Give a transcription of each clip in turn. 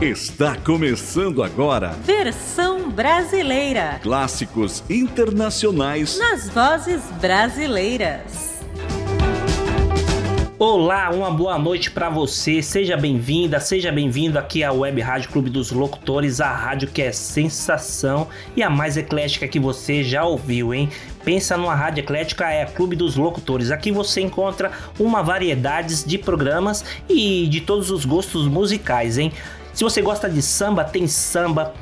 Está começando agora. Versão brasileira. Clássicos internacionais nas vozes brasileiras. Olá, uma boa noite para você. Seja bem-vinda, seja bem-vindo aqui à Web Rádio Clube dos Locutores, a rádio que é sensação e a mais eclética que você já ouviu, hein? Pensa numa rádio eclética é a Clube dos Locutores. Aqui você encontra uma variedade de programas e de todos os gostos musicais, hein? Se você gosta de samba, tem samba,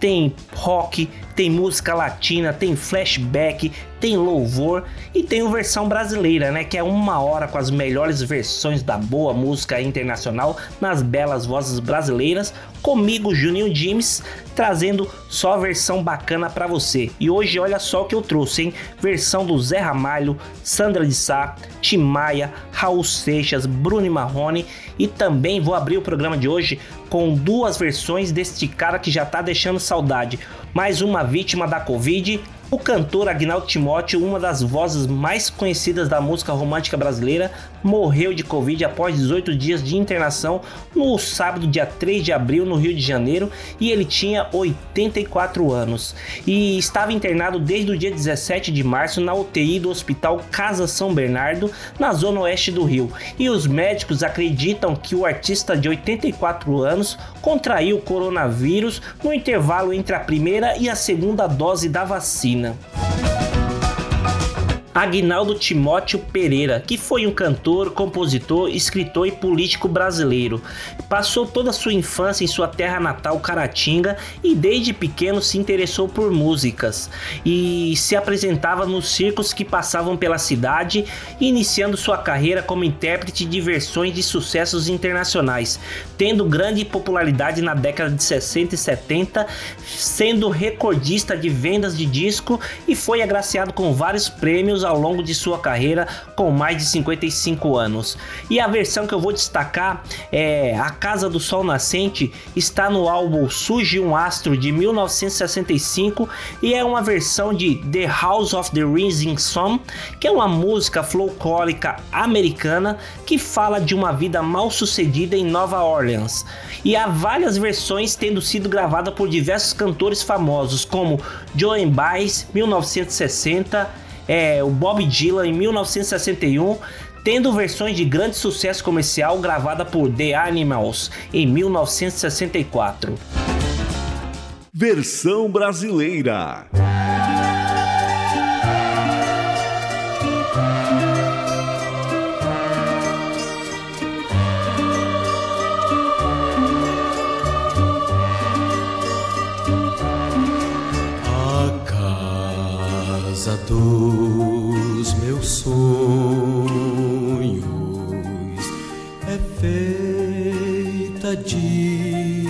tem rock, tem música latina, tem flashback, tem louvor e tem a versão brasileira, né? Que é uma hora com as melhores versões da boa música internacional nas belas vozes brasileiras. Comigo, Juninho James, trazendo só a versão bacana para você. E hoje, olha só o que eu trouxe, hein? Versão do Zé Ramalho, Sandra de Sá, Tim Maia, Raul Seixas, Bruno Marrone. E também vou abrir o programa de hoje com duas versões deste cara que já tá deixando saudade mais uma vítima da Covid o cantor Agnaldo Timóteo, uma das vozes mais conhecidas da música romântica brasileira, morreu de Covid após 18 dias de internação no sábado, dia 3 de abril, no Rio de Janeiro, e ele tinha 84 anos. E estava internado desde o dia 17 de março na UTI do Hospital Casa São Bernardo, na zona oeste do Rio. E os médicos acreditam que o artista de 84 anos contraiu o coronavírus no intervalo entre a primeira e a segunda dose da vacina. Agnaldo Timóteo Pereira, que foi um cantor, compositor, escritor e político brasileiro. Passou toda a sua infância em sua terra natal, Caratinga, e desde pequeno se interessou por músicas e se apresentava nos circos que passavam pela cidade, iniciando sua carreira como intérprete de versões de sucessos internacionais, tendo grande popularidade na década de 60 e 70, sendo recordista de vendas de disco e foi agraciado com vários prêmios ao longo de sua carreira com mais de 55 anos. E a versão que eu vou destacar é A Casa do Sol Nascente, está no álbum Surge um Astro de 1965 e é uma versão de The House of the Rising Sun, que é uma música folclórica americana que fala de uma vida mal sucedida em Nova Orleans. E há várias versões tendo sido gravadas por diversos cantores famosos, como Joan Baez, 1960, é, o Bob Dylan em 1961, tendo versões de grande sucesso comercial gravada por The Animals em 1964. Versão brasileira. Dos meus sonhos. É feita de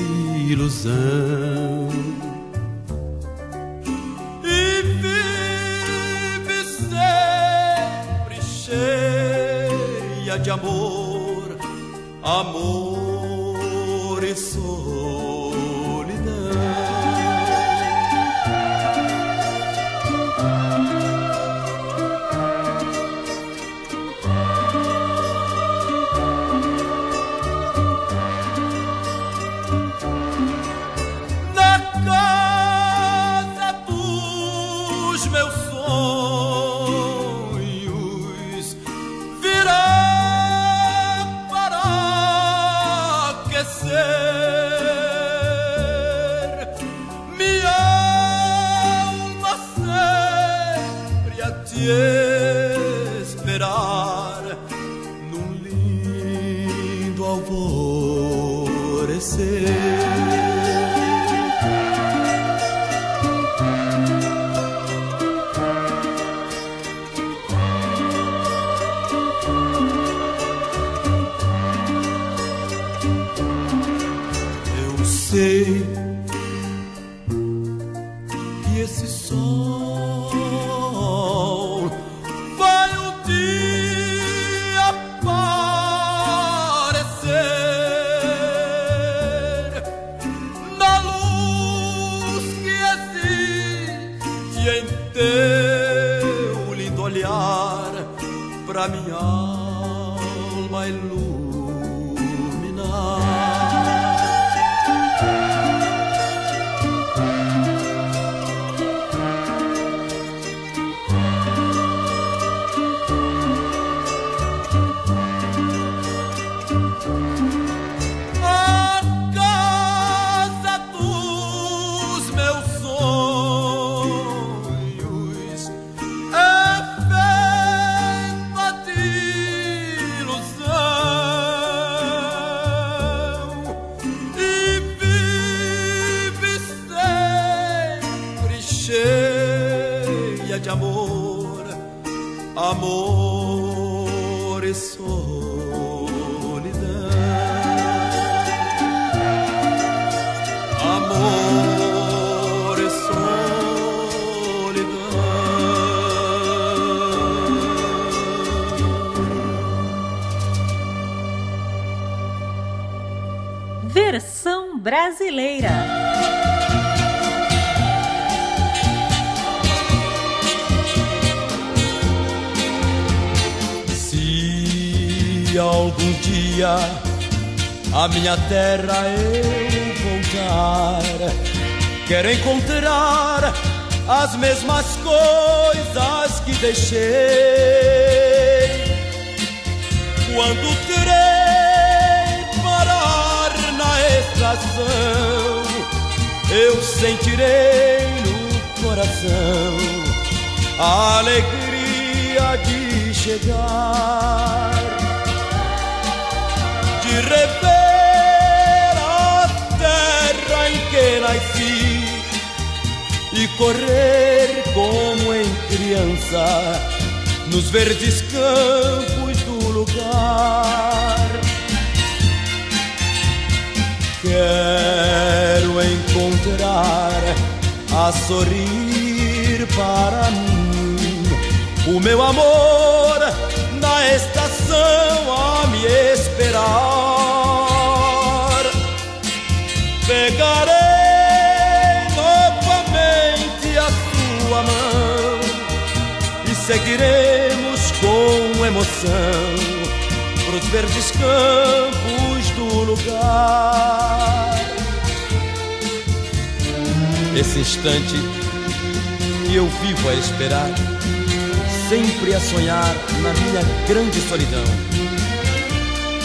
ilusão. E vive sempre cheia de amor, amor brasileira. Se algum dia a minha terra eu voltar, quero encontrar as mesmas coisas que deixei. Quando terei estação, eu sentirei no coração a alegria de chegar de rever a terra em que nasci e correr como em criança nos verdes campos do lugar. Quero encontrar a sorrir para mim o meu amor na estação a me esperar. Pegarei novamente a sua mão e seguiremos com emoção pros verdes campos lugar. Esse instante que eu vivo a esperar sempre a sonhar na minha grande solidão.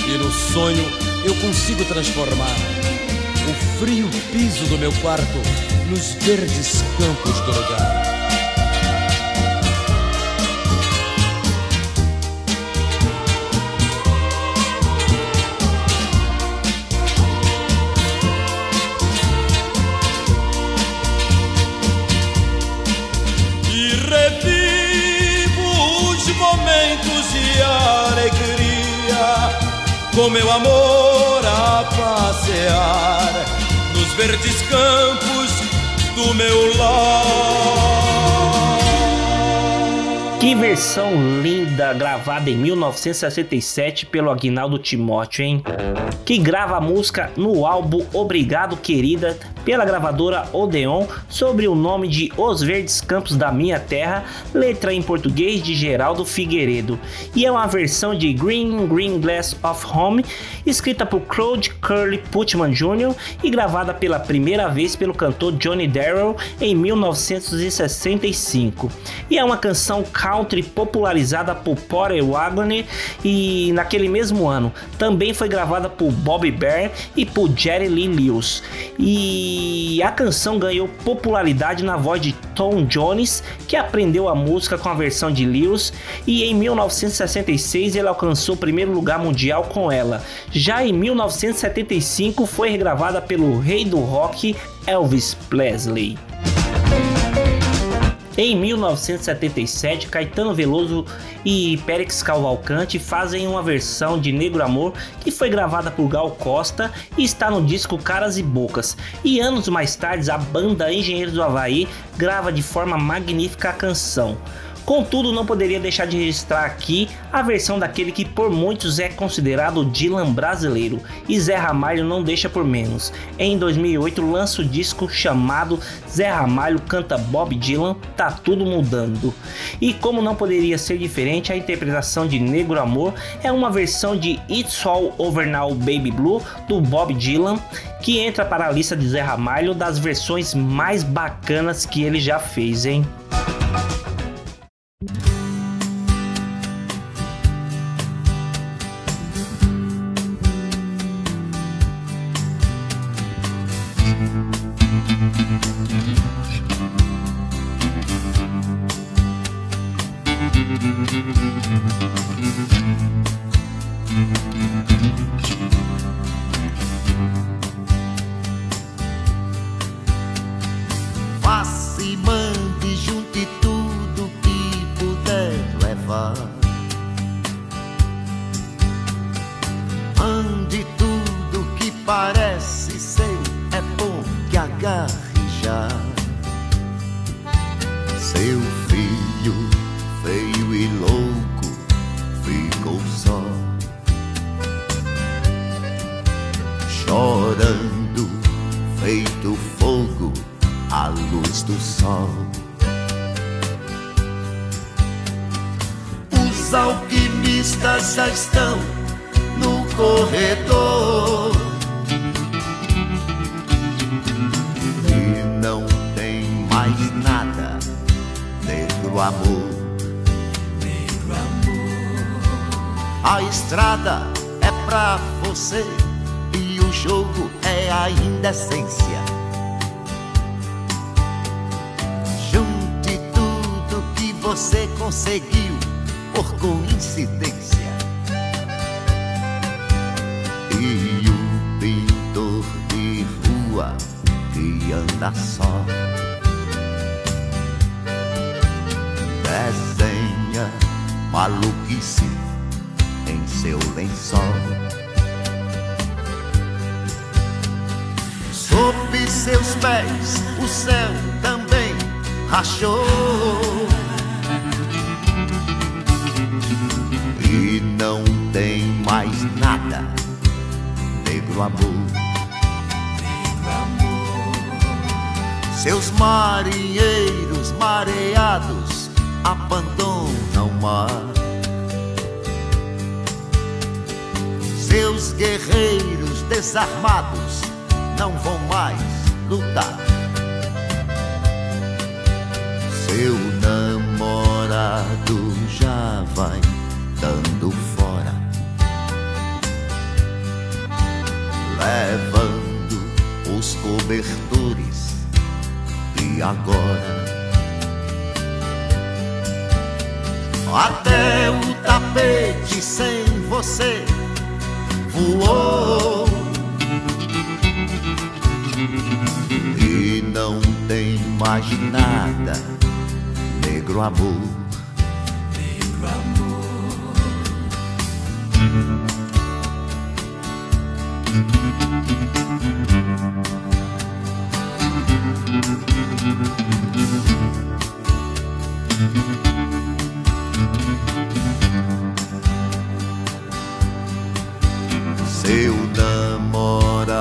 E no sonho eu consigo transformar o frio piso do meu quarto nos verdes campos do lugar. Com meu amor a passear nos verdes campos do meu lar. Que versão linda, gravada em 1967 pelo Aguinaldo Timóteo, hein? Que grava a música no álbum Obrigado Querida, pela gravadora Odeon, sobre o nome de Os Verdes Campos da Minha Terra, letra em português de Geraldo Figueiredo. E é uma versão de Green Green Glass of Home, escrita por Claude Curly Putman Jr. e gravada pela primeira vez pelo cantor Johnny Darrell em 1965. E é uma canção country popularizada por Porter Wagoner e naquele mesmo ano também foi gravada por Bobby Bear e por Jerry Lee Lewis. E a canção ganhou popularidade na voz de Tom Jones, que aprendeu a música com a versão de Lewis, e em 1966 ele alcançou o primeiro lugar mundial com ela. Já em 1975 foi regravada pelo rei do rock Elvis Presley. Em 1977, Caetano Veloso e Périx Cavalcante fazem uma versão de Negro Amor que foi gravada por Gal Costa e está no disco Caras e Bocas. E anos mais tarde, a banda Engenheiros do Havaí grava de forma magnífica a canção. Contudo, não poderia deixar de registrar aqui a versão daquele que por muitos é considerado o Dylan brasileiro, e Zé Ramalho não deixa por menos. Em 2008 lança o disco chamado Zé Ramalho canta Bob Dylan, Tá Tudo Mudando. E como não poderia ser diferente, a interpretação de Negro Amor é uma versão de It's All Over Now Baby Blue do Bob Dylan, que entra para a lista de Zé Ramalho das versões mais bacanas que ele já fez, hein? Feito fogo à luz do sol. Os alquimistas já estão no corredor. E não tem mais nada, negro amor. Negro amor. A estrada é pra você e o jogo é a indecência. Junte tudo que você conseguiu por coincidência. E o pintor de rua que anda só desenha maluquice em seu lençol. Seus pés o céu também rachou. E não tem mais nada, negro amor. Seus marinheiros mareados abandonam o mar. Seus guerreiros desarmados não vão mais lutar. Seu namorado já vai dando fora, levando os cobertores e agora. Até o tapete sem você voou. E não tem mais nada, negro amor. Negro amor. Seu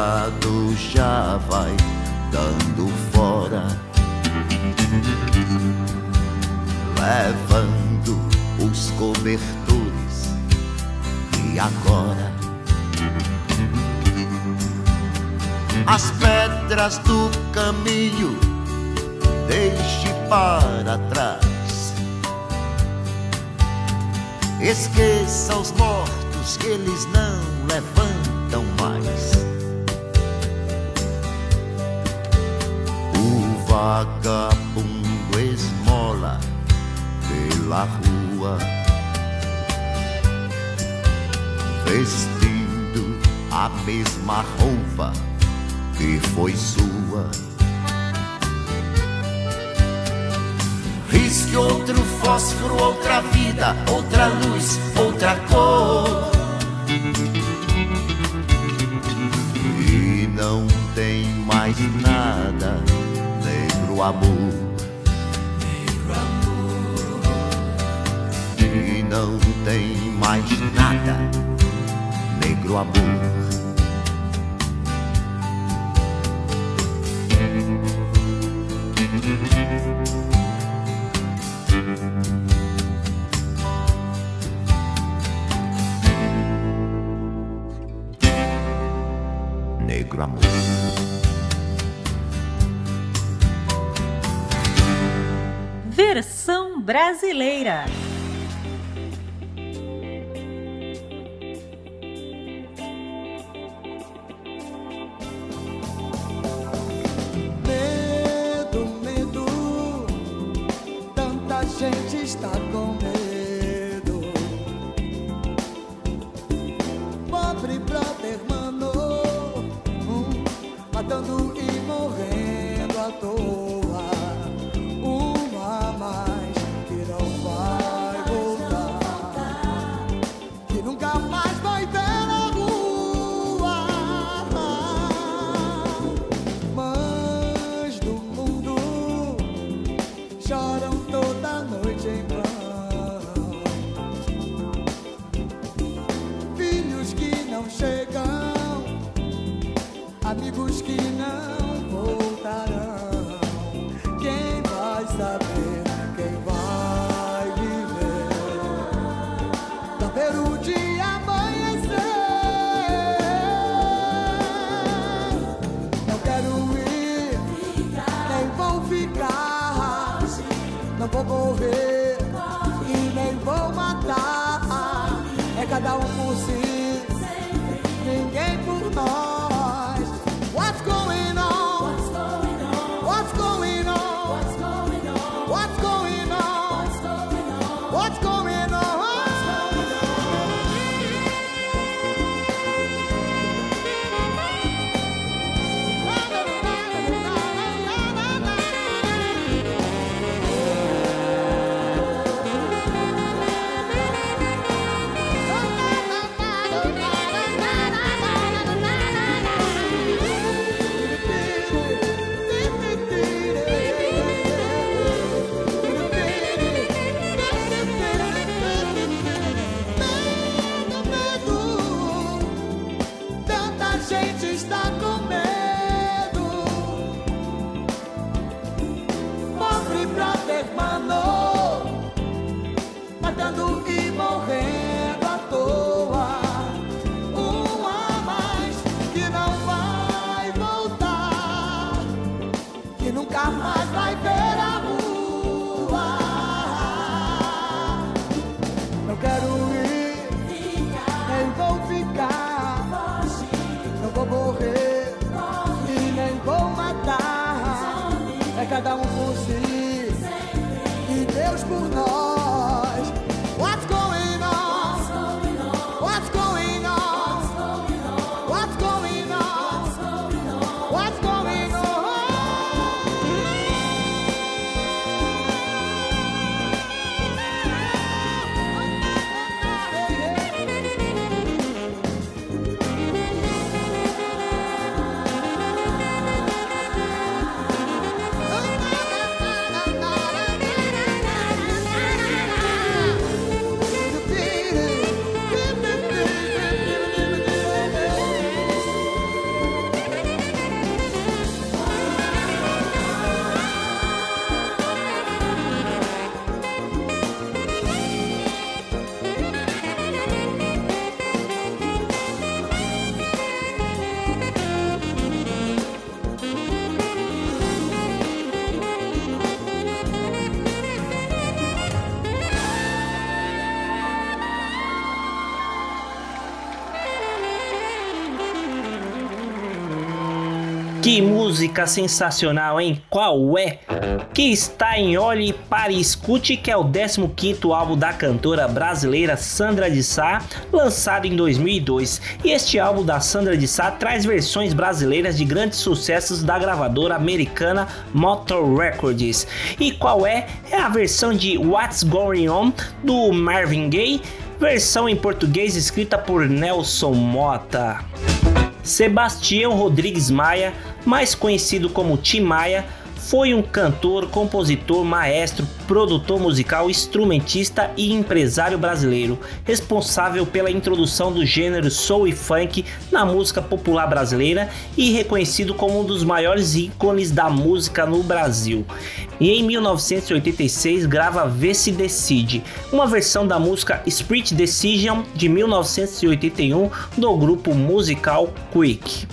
namorado já vai dando fora, levando os cobertores. E agora? As pedras do caminho deixe para trás. Esqueça os mortos que eles não levantam vagabundo esmola pela rua, vestindo a mesma roupa que foi sua. Risque outro fósforo, outra vida, outra luz, outra cor. E não tem mais nada, negro amor. E não tem mais nada, negro amor. Brasileira. Cada um música sensacional, hein? Qual é? Que está em Olhe para Escute, que é o 15º álbum da cantora brasileira Sandra de Sá, lançado em 2002. E este álbum da Sandra de Sá traz versões brasileiras de grandes sucessos da gravadora americana Motor Records. E qual é? É a versão de What's Going On do Marvin Gaye, versão em português escrita por Nelson Mota. Sebastião Rodrigues Maia, mais conhecido como Tim Maia, foi um cantor, compositor, maestro, produtor musical, instrumentista e empresário brasileiro, responsável pela introdução do gênero soul e funk na música popular brasileira e reconhecido como um dos maiores ícones da música no Brasil. E em 1986 grava Vê se Decide, uma versão da música Split Decision de 1981 do grupo musical Quick.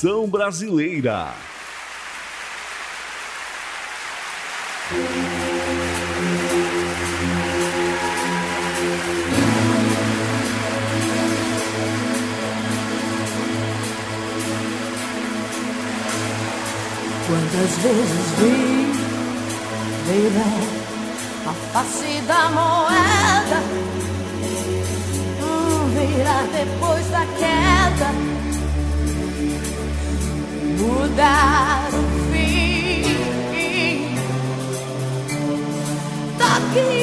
Versão brasileira. Tá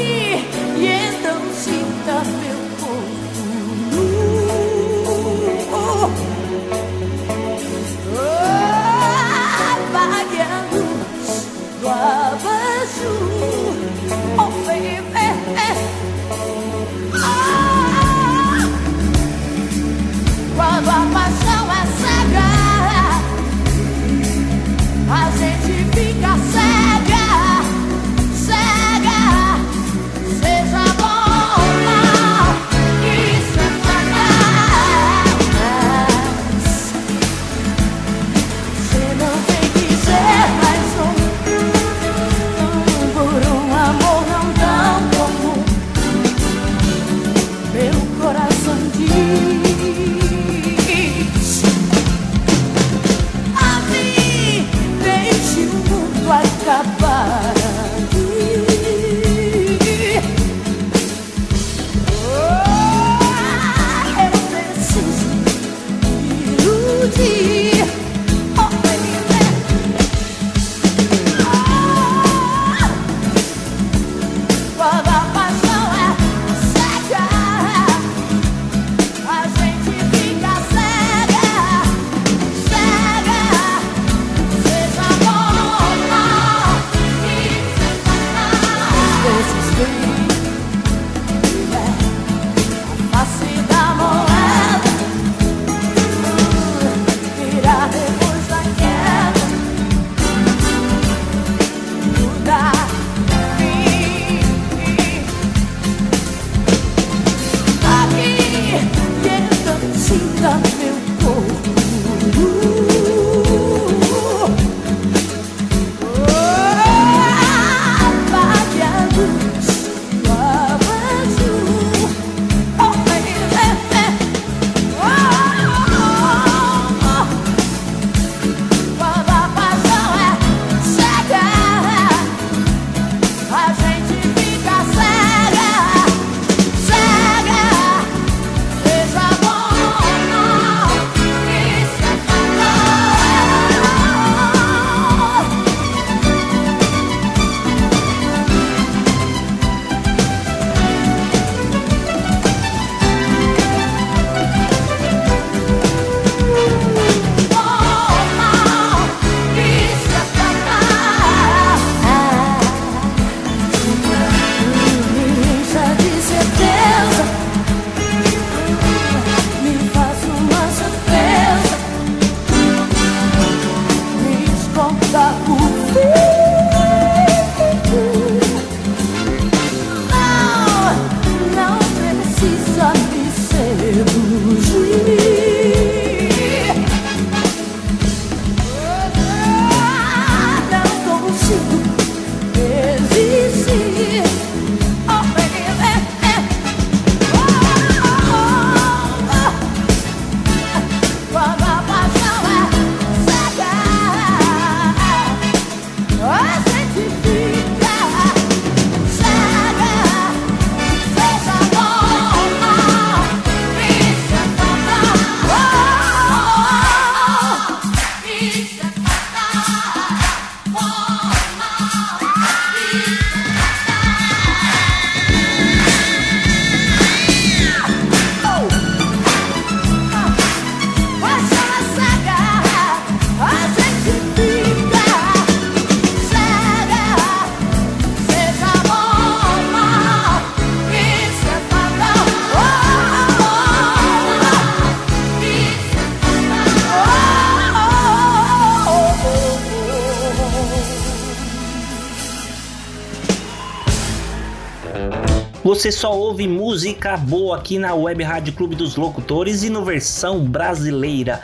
Você só ouve música boa aqui na Web Rádio Clube dos Locutores e no versão brasileira.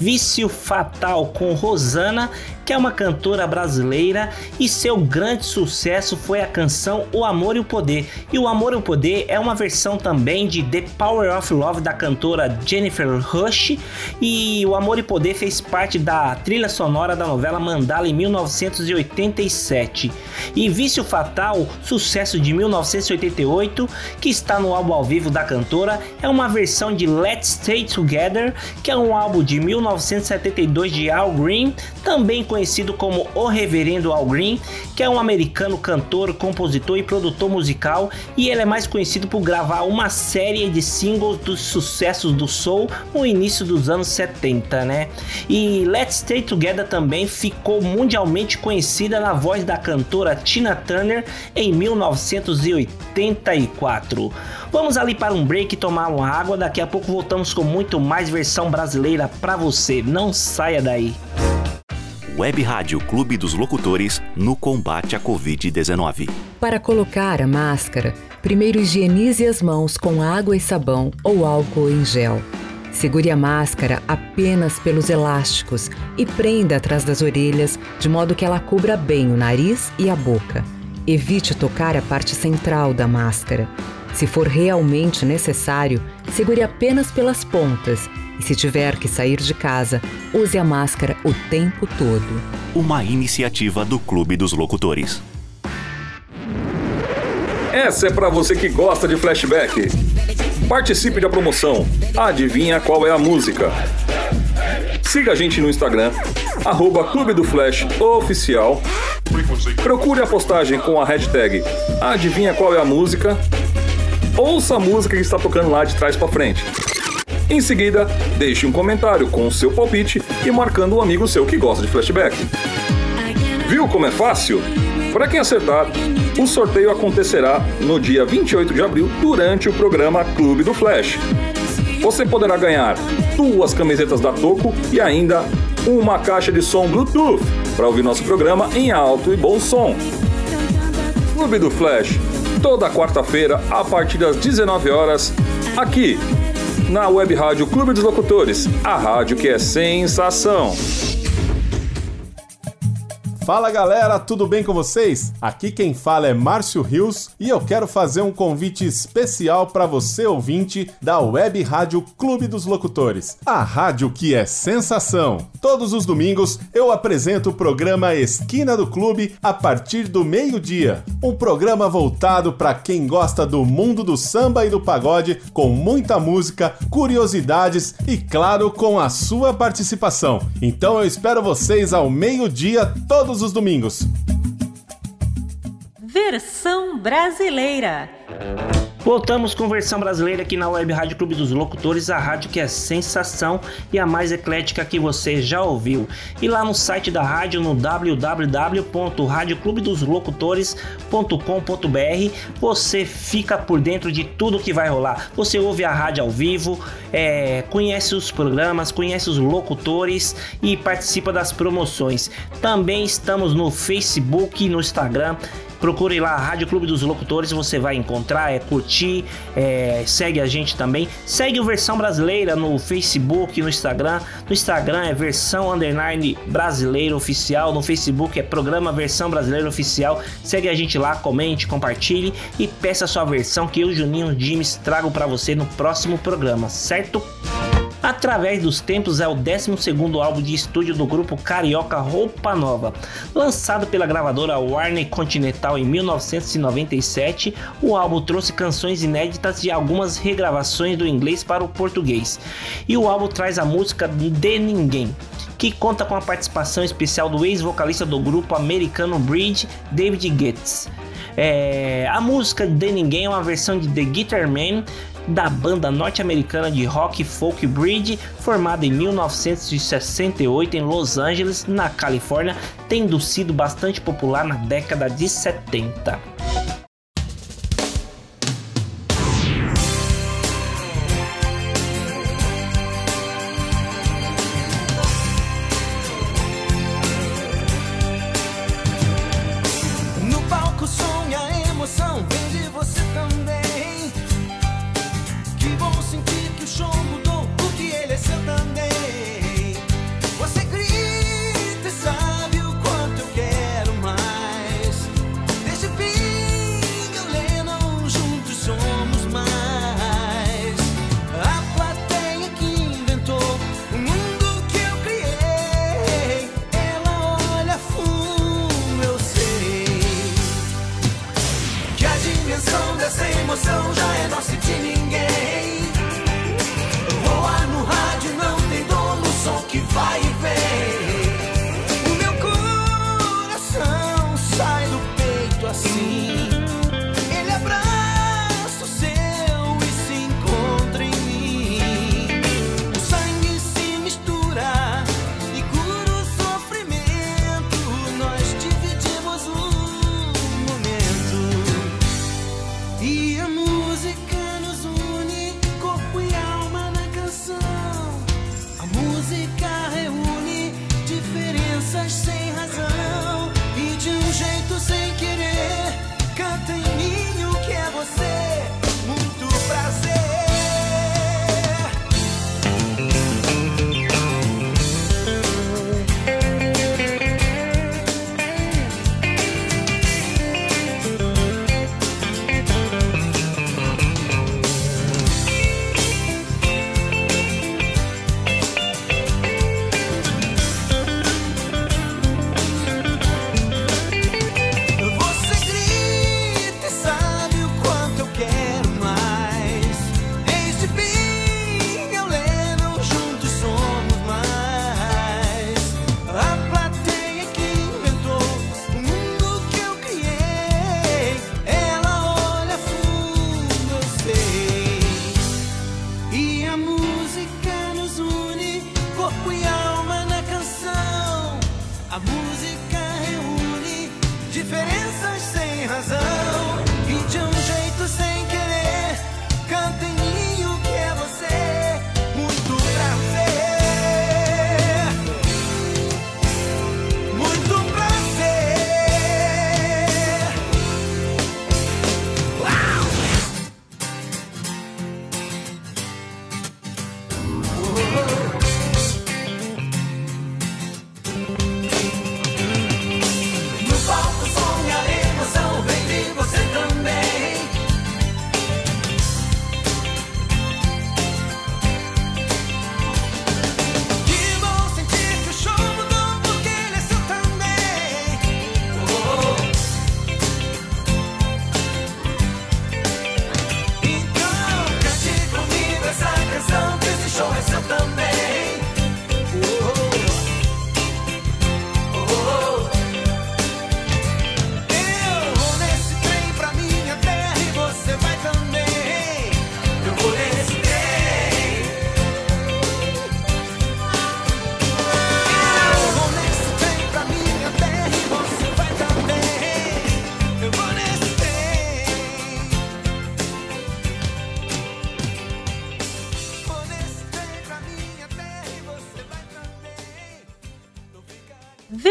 Vício Fatal com Rosana, que é uma cantora brasileira, e seu grande sucesso foi a canção O Amor e o Poder. E O Amor e o Poder é uma versão também de The Power of Love da cantora Jennifer Rush, e O Amor e Poder fez parte da trilha sonora da novela Mandala em 1987. E Vício Fatal, sucesso de 1988, que está no álbum ao vivo da cantora, é uma versão de Let's Stay Together, que é um álbum de 1972 de Al Green, também conhecido como O Reverendo Al Green, que é um americano cantor, compositor e produtor musical, e ele é mais conhecido por gravar uma série de singles dos sucessos do soul no início dos anos 70, né? E Let's Stay Together também ficou mundialmente conhecida na voz da cantora Tina Turner em 1984. Vamos ali para um break tomar uma água, daqui a pouco voltamos com muito mais versão brasileira para você. Não saia daí. Web Rádio Clube dos Locutores no combate à Covid-19. Para colocar a máscara, primeiro higienize as mãos com água e sabão ou álcool em gel. Segure a máscara apenas pelos elásticos e prenda atrás das orelhas de modo que ela cubra bem o nariz e a boca. Evite tocar a parte central da máscara. Se for realmente necessário, segure apenas pelas pontas e, se tiver que sair de casa, use a máscara o tempo todo. Uma iniciativa do Clube dos Locutores. Essa é para você que gosta de flashback. Participe da promoção. Adivinha qual é a música? Siga a gente no Instagram, arroba Clube do Flash Oficial. Procure a postagem com a hashtag Adivinha qual é a música. Ouça a música que está tocando lá de trás para frente. Em seguida, deixe um comentário com o seu palpite e marcando um amigo seu que gosta de flashback. Viu como é fácil? Para quem acertar, o sorteio acontecerá no dia 28 de abril durante o programa Clube do Flash. Você poderá ganhar duas camisetas da Toco e ainda uma caixa de som Bluetooth para ouvir nosso programa em alto e bom som. Clube do Flash, toda quarta-feira a partir das 19 horas, aqui na Web Rádio Clube dos Locutores, a rádio que é sensação. Fala galera, tudo bem com vocês? Aqui quem fala é Márcio Rios e eu quero fazer um convite especial para você ouvinte da Web Rádio Clube dos Locutores, a rádio que é sensação. Todos os domingos eu apresento o programa Esquina do Clube a partir do meio-dia, um programa voltado para quem gosta do mundo do samba e do pagode, com muita música, curiosidades e claro com a sua participação. Então eu espero vocês ao meio-dia todos os domingos. Versão brasileira. Voltamos com versão brasileira aqui na Web Rádio Clube dos Locutores, a rádio que é sensação e a mais eclética que você já ouviu. E lá no site da rádio, no www.radioclubedoslocutores.com.br, você fica por dentro de tudo que vai rolar. Você ouve a rádio ao vivo, é, conhece os programas, conhece os locutores e participa das promoções. Também estamos no Facebook e no Instagram. Procure lá Rádio Clube dos Locutores, você vai encontrar, é curtir, é, segue a gente também. Segue o Versão Brasileira no Facebook, no Instagram. No Instagram é Versão Underline Brasileiro Oficial. No Facebook é Programa Versão Brasileira Oficial. Segue a gente lá, comente, compartilhe e peça a sua versão que eu, Juninho Dimes, trago para você no próximo programa, certo? Através dos Tempos é o 12 álbum de estúdio do grupo carioca Roupa Nova. Lançado pela gravadora Warner Continental em 1997, o álbum trouxe canções inéditas e algumas regravações do inglês para o português. E o álbum traz a música De Ninguém, que conta com a participação especial do ex-vocalista do grupo americano Bridge, David Getz. É, a música De Ninguém é uma versão de The Guitar Man da banda norte-americana de rock folk Bridge, formada em 1968 em Los Angeles, na Califórnia, tendo sido bastante popular na década de 70.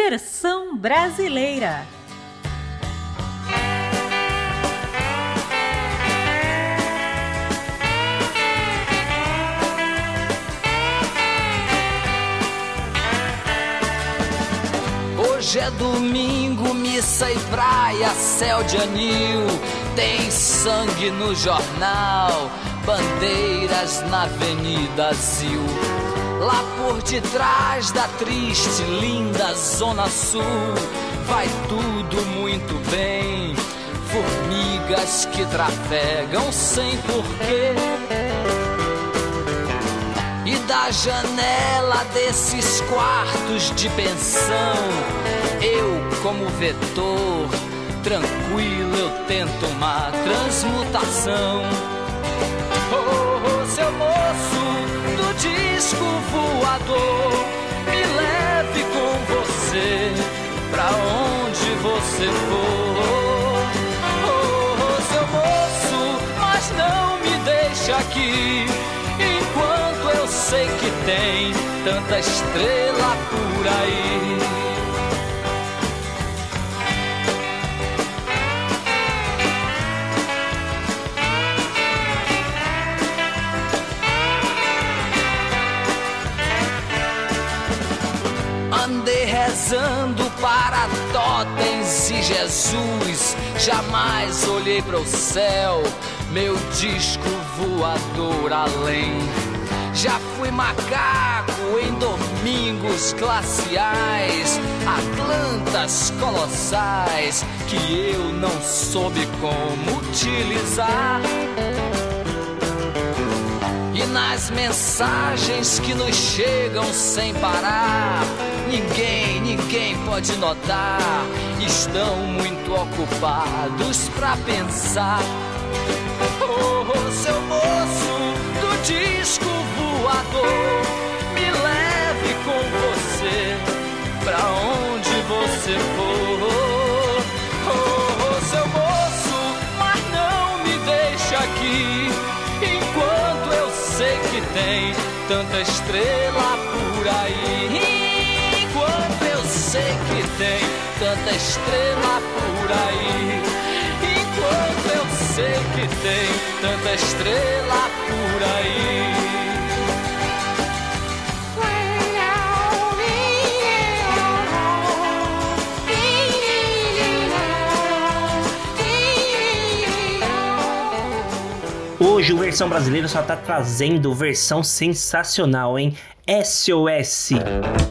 versão brasileira. Hoje é domingo, missa e praia, céu de anil. Tem sangue no jornal, bandeiras na Avenida Zil. Lá por detrás da triste, linda Zona Sul, vai tudo muito bem. Formigas que trafegam sem porquê. E da janela desses quartos de pensão, eu, como vetor, tranquilo eu tento uma transmutação. Oh, oh, oh seu moço! disco voador. Me leve com você pra onde você for. Oh, oh seu moço, mas não me deixe aqui. Enquanto eu sei que tem tanta estrela por aí. rezando para totens e Jesus. Jamais olhei para o céu, meu disco voador além. Já fui macaco em domingos glaciais, Atlantas colossais que eu não soube como utilizar E nas mensagens que nos chegam sem parar ninguém, ninguém pode notar. Estão muito ocupados pra pensar. Oh, oh, seu moço do disco voador, me leve com você pra onde você for. Oh, oh, seu moço, mas não me deixe aqui enquanto eu sei que tem tanta estrela por aí. Tem tanta estrela por aí. Enquanto eu sei que tem tanta estrela por aí. Hoje o versão brasileira só tá trazendo versão sensacional, hein? SOS,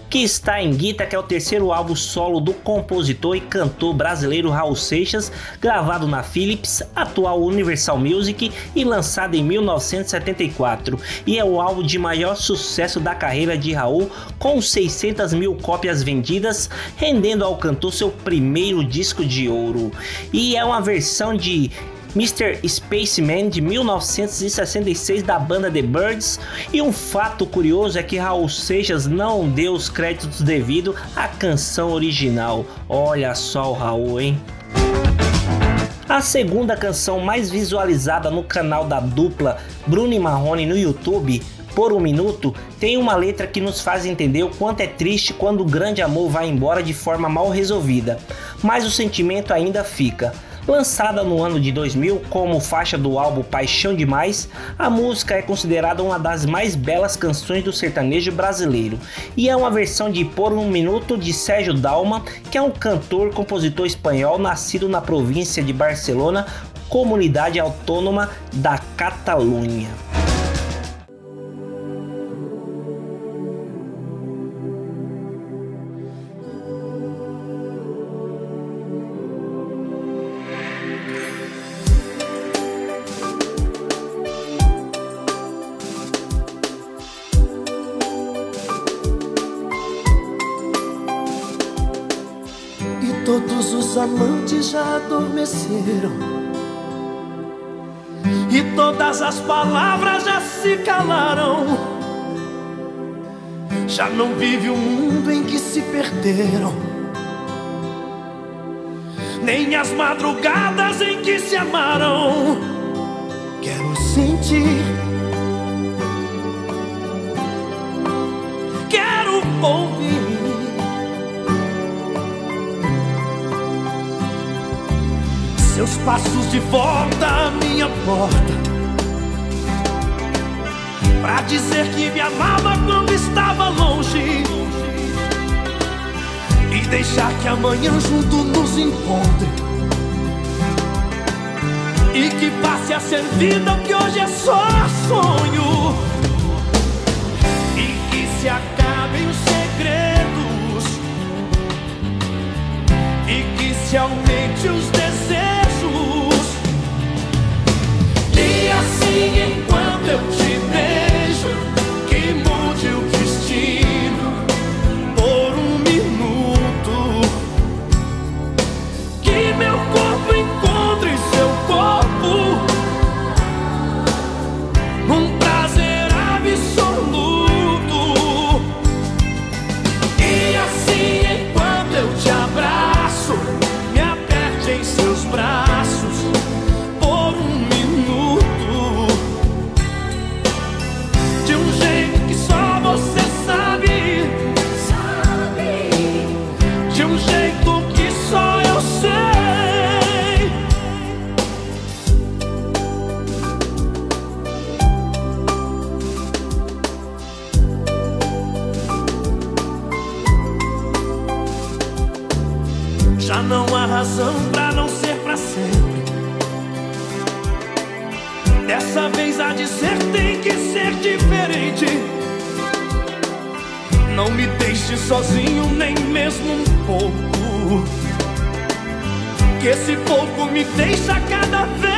que está em Guita, que é o terceiro álbum solo do compositor e cantor brasileiro Raul Seixas, gravado na Philips, atual Universal Music e lançado em 1974. E é o álbum de maior sucesso da carreira de Raul, com 600 mil cópias vendidas, rendendo ao cantor seu primeiro disco de ouro. E é uma versão de Mr. Spaceman de 1966 da banda The Birds. E um fato curioso é que Raul Seixas não deu os créditos devido à canção original. Olha só o Raul, hein? A segunda canção mais visualizada no canal da dupla Bruno e Marrone no YouTube, por um minuto, tem uma letra que nos faz entender o quanto é triste quando o grande amor vai embora de forma mal resolvida, mas o sentimento ainda fica. Lançada no ano de 2000 como faixa do álbum Paixão Demais, a música é considerada uma das mais belas canções do sertanejo brasileiro e é uma versão de Por um Minuto de Sérgio Dalma, que é um cantor compositor espanhol nascido na província de Barcelona, comunidade autônoma da Catalunha. Já adormeceram. E todas as palavras já se calaram. Já não vive o mundo em que se perderam. Nem as madrugadas em que se amaram. Quero sentir. Seus passos de volta à minha porta. Pra dizer que me amava quando estava longe. E deixar que amanhã junto nos encontre. E que passe a ser vida o que hoje é só sonho. E que se acabem os segredos. E que se aumente os desejos enquanto eu te Ser tem que ser diferente. Não me deixe sozinho, nem mesmo um pouco. Que esse pouco me deixa cada vez.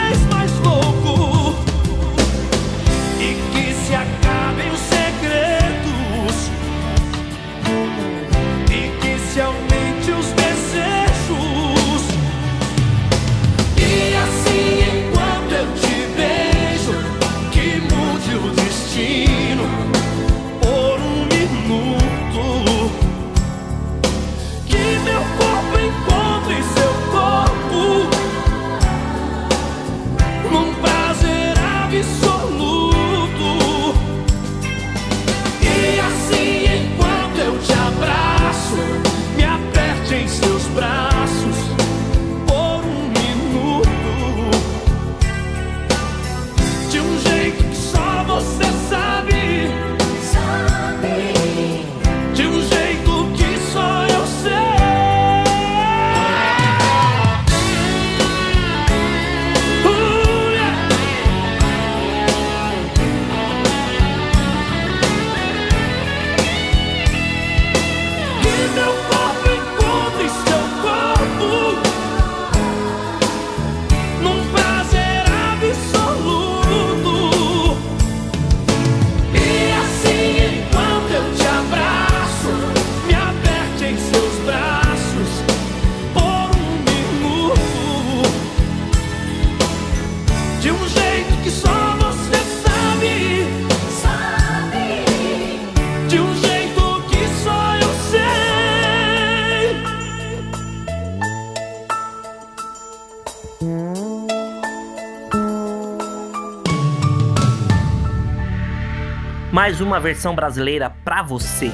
mais uma versão brasileira para você.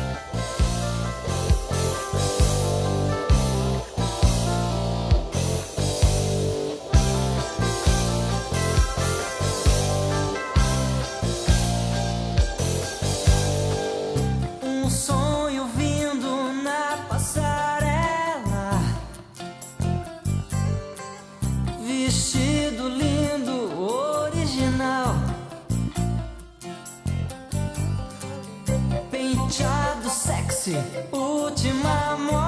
Um som Assim. Última amor.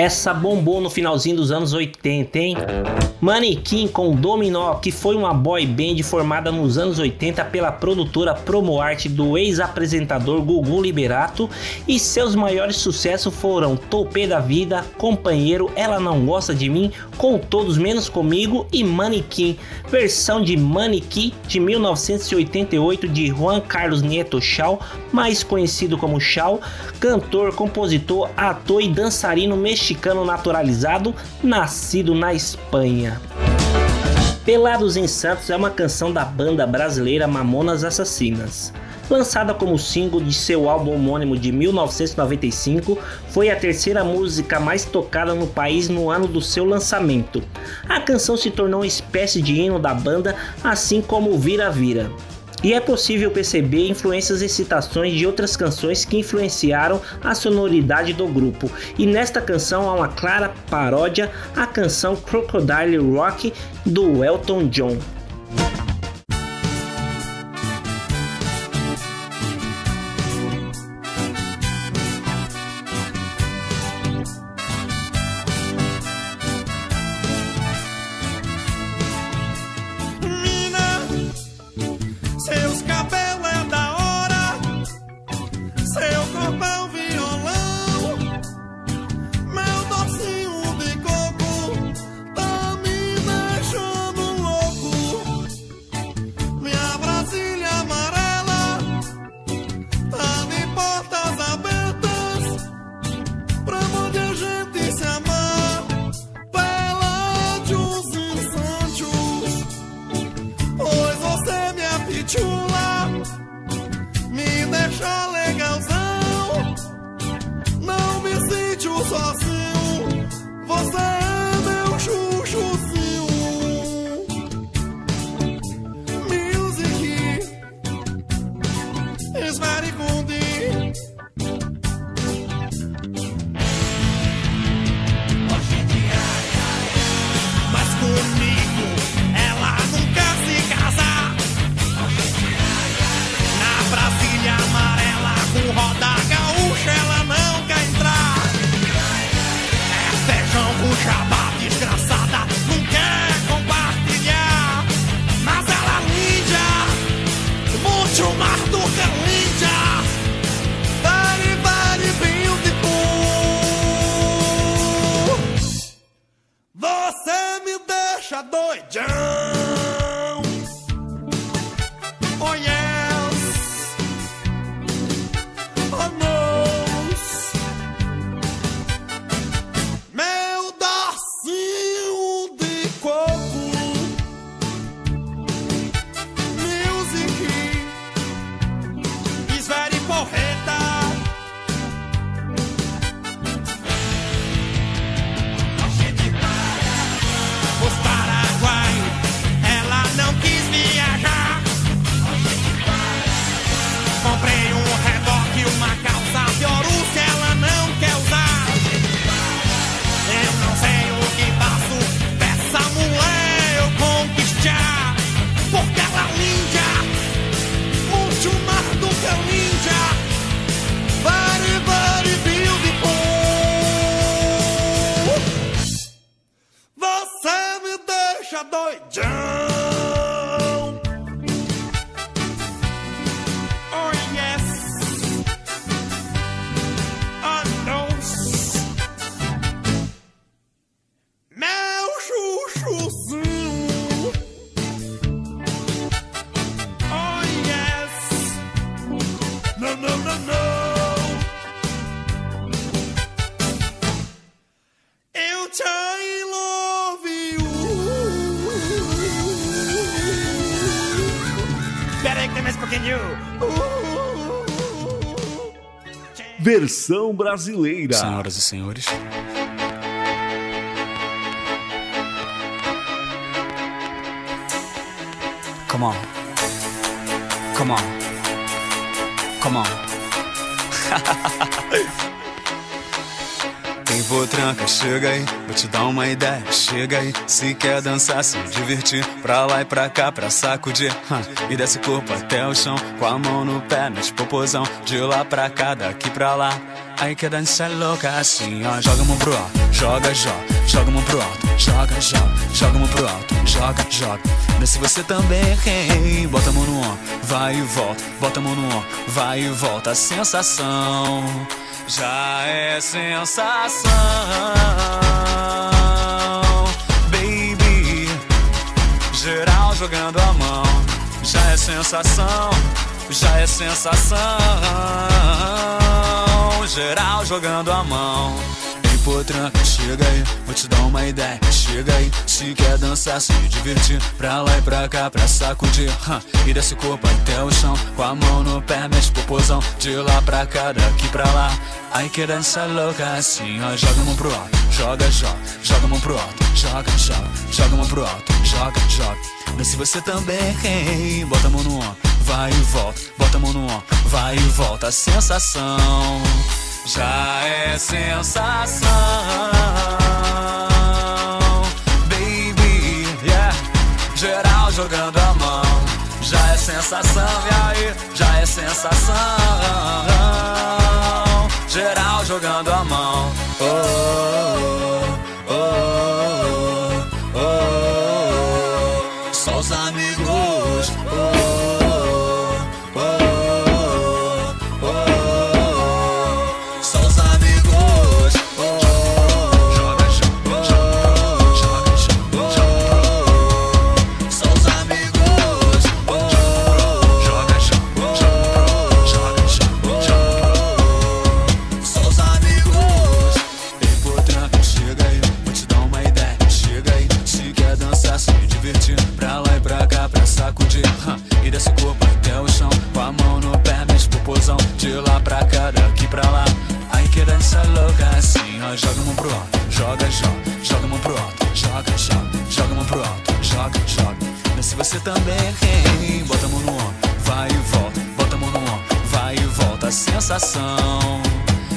Essa bombou no finalzinho dos anos 80, hein? Manequim com Dominó, que foi uma boy band formada nos anos 80 pela produtora Promo Art do ex-apresentador Gugu Liberato e seus maiores sucessos foram Topê da Vida, Companheiro, Ela Não Gosta de Mim, Com Todos Menos Comigo e Manequim, versão de Manequim de 1988 de Juan Carlos Nieto Chau, mais conhecido como Chau, cantor, compositor, ator e dançarino mexicano naturalizado, nascido na Espanha. Pelados em Santos é uma canção da banda brasileira Mamonas Assassinas. Lançada como single de seu álbum homônimo de 1995, foi a terceira música mais tocada no país no ano do seu lançamento. A canção se tornou uma espécie de hino da banda, assim como Vira Vira. E é possível perceber influências e citações de outras canções que influenciaram a sonoridade do grupo. E nesta canção há uma clara paródia à canção Crocodile Rock do Elton John. Versão brasileira. Senhoras e senhores. Come on. Come on. Come on. Tem potranca, chega aí, vou te dar uma ideia. Chega aí, se quer dançar, se divertir, pra lá e pra cá, pra sacudir. E desce o corpo até o chão, com a mão no pé, mete popozão, de lá pra cá, daqui pra lá. Aí que dança louca assim, ó. Joga a mão pro alto, joga, joga, joga a mão pro alto, joga, joga, joga a mão pro alto, joga, joga. Desce você também, hein? Bota a mão no ombro, vai e volta, bota a mão no ombro, vai e volta. A sensação já é sensação, Geral jogando a mão, já é sensação, já é sensação. Geral jogando a mão. Ei, potranca, chega aí, vou te dar uma ideia. Chega aí, se quer dançar, se divertir, pra lá e pra cá, pra sacudir. hã, E desce o corpo até o chão, com a mão no pé, mexe popozão, de lá pra cá, daqui pra lá. Ai que dança louca assim, ó. Joga a mão pro alto, joga, joga, joga a mão pro alto, joga, joga, joga a mão pro alto, joga, joga. Se você também, hein, bota a mão no ombro, vai e volta, bota a mão no ombro, vai e volta. A sensação já é sensação, baby, yeah. Geral jogando a mão, já é sensação, e aí, já é sensação. Geral jogando a mão, oh, oh, Joga a mão pro alto, joga, joga, joga mão pro alto, joga, joga, joga mão pro alto, joga, joga. Mas se você também, hein, bota a mão no ombro, vai e volta, bota a mão no ombro, vai e volta. A sensação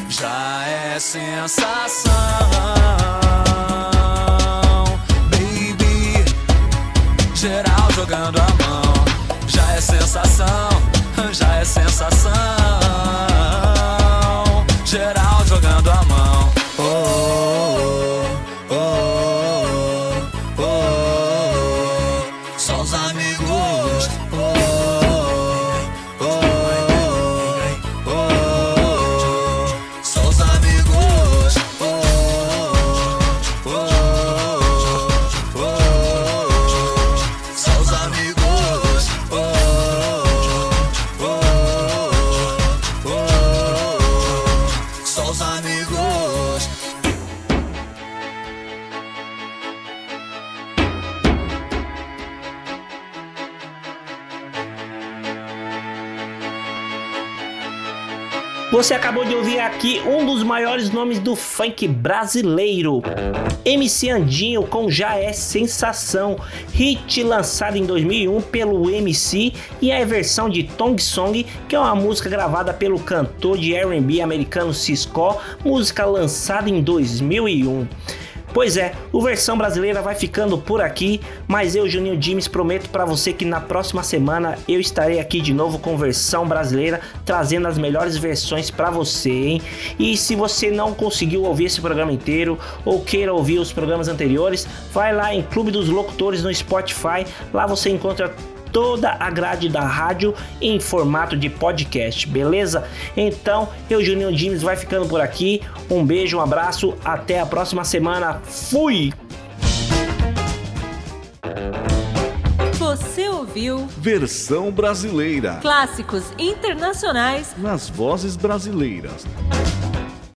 já é sensação, baby. Geral jogando a mão, já é sensação, aqui um dos maiores nomes do funk brasileiro. MC Andinho com Já é Sensação, hit lançado em 2001 pelo MC e a versão de Tong Song, que é uma música gravada pelo cantor de R&B americano Cisco, música lançada em 2001. Pois é, o versão brasileira vai ficando por aqui, mas eu, Juninho Dimes, prometo para você que na próxima semana eu estarei aqui de novo com versão brasileira, trazendo as melhores versões para você, hein? E se você não conseguiu ouvir esse programa inteiro ou queira ouvir os programas anteriores, vai lá em Clube dos Locutores no Spotify, lá você encontra toda a grade da rádio em formato de podcast, beleza? Então, eu, Juninho Dimes, vai ficando por aqui. Um beijo, um abraço, até a próxima semana. Fui! Você ouviu Versão brasileira. clássicos internacionais Nas vozes brasileiras.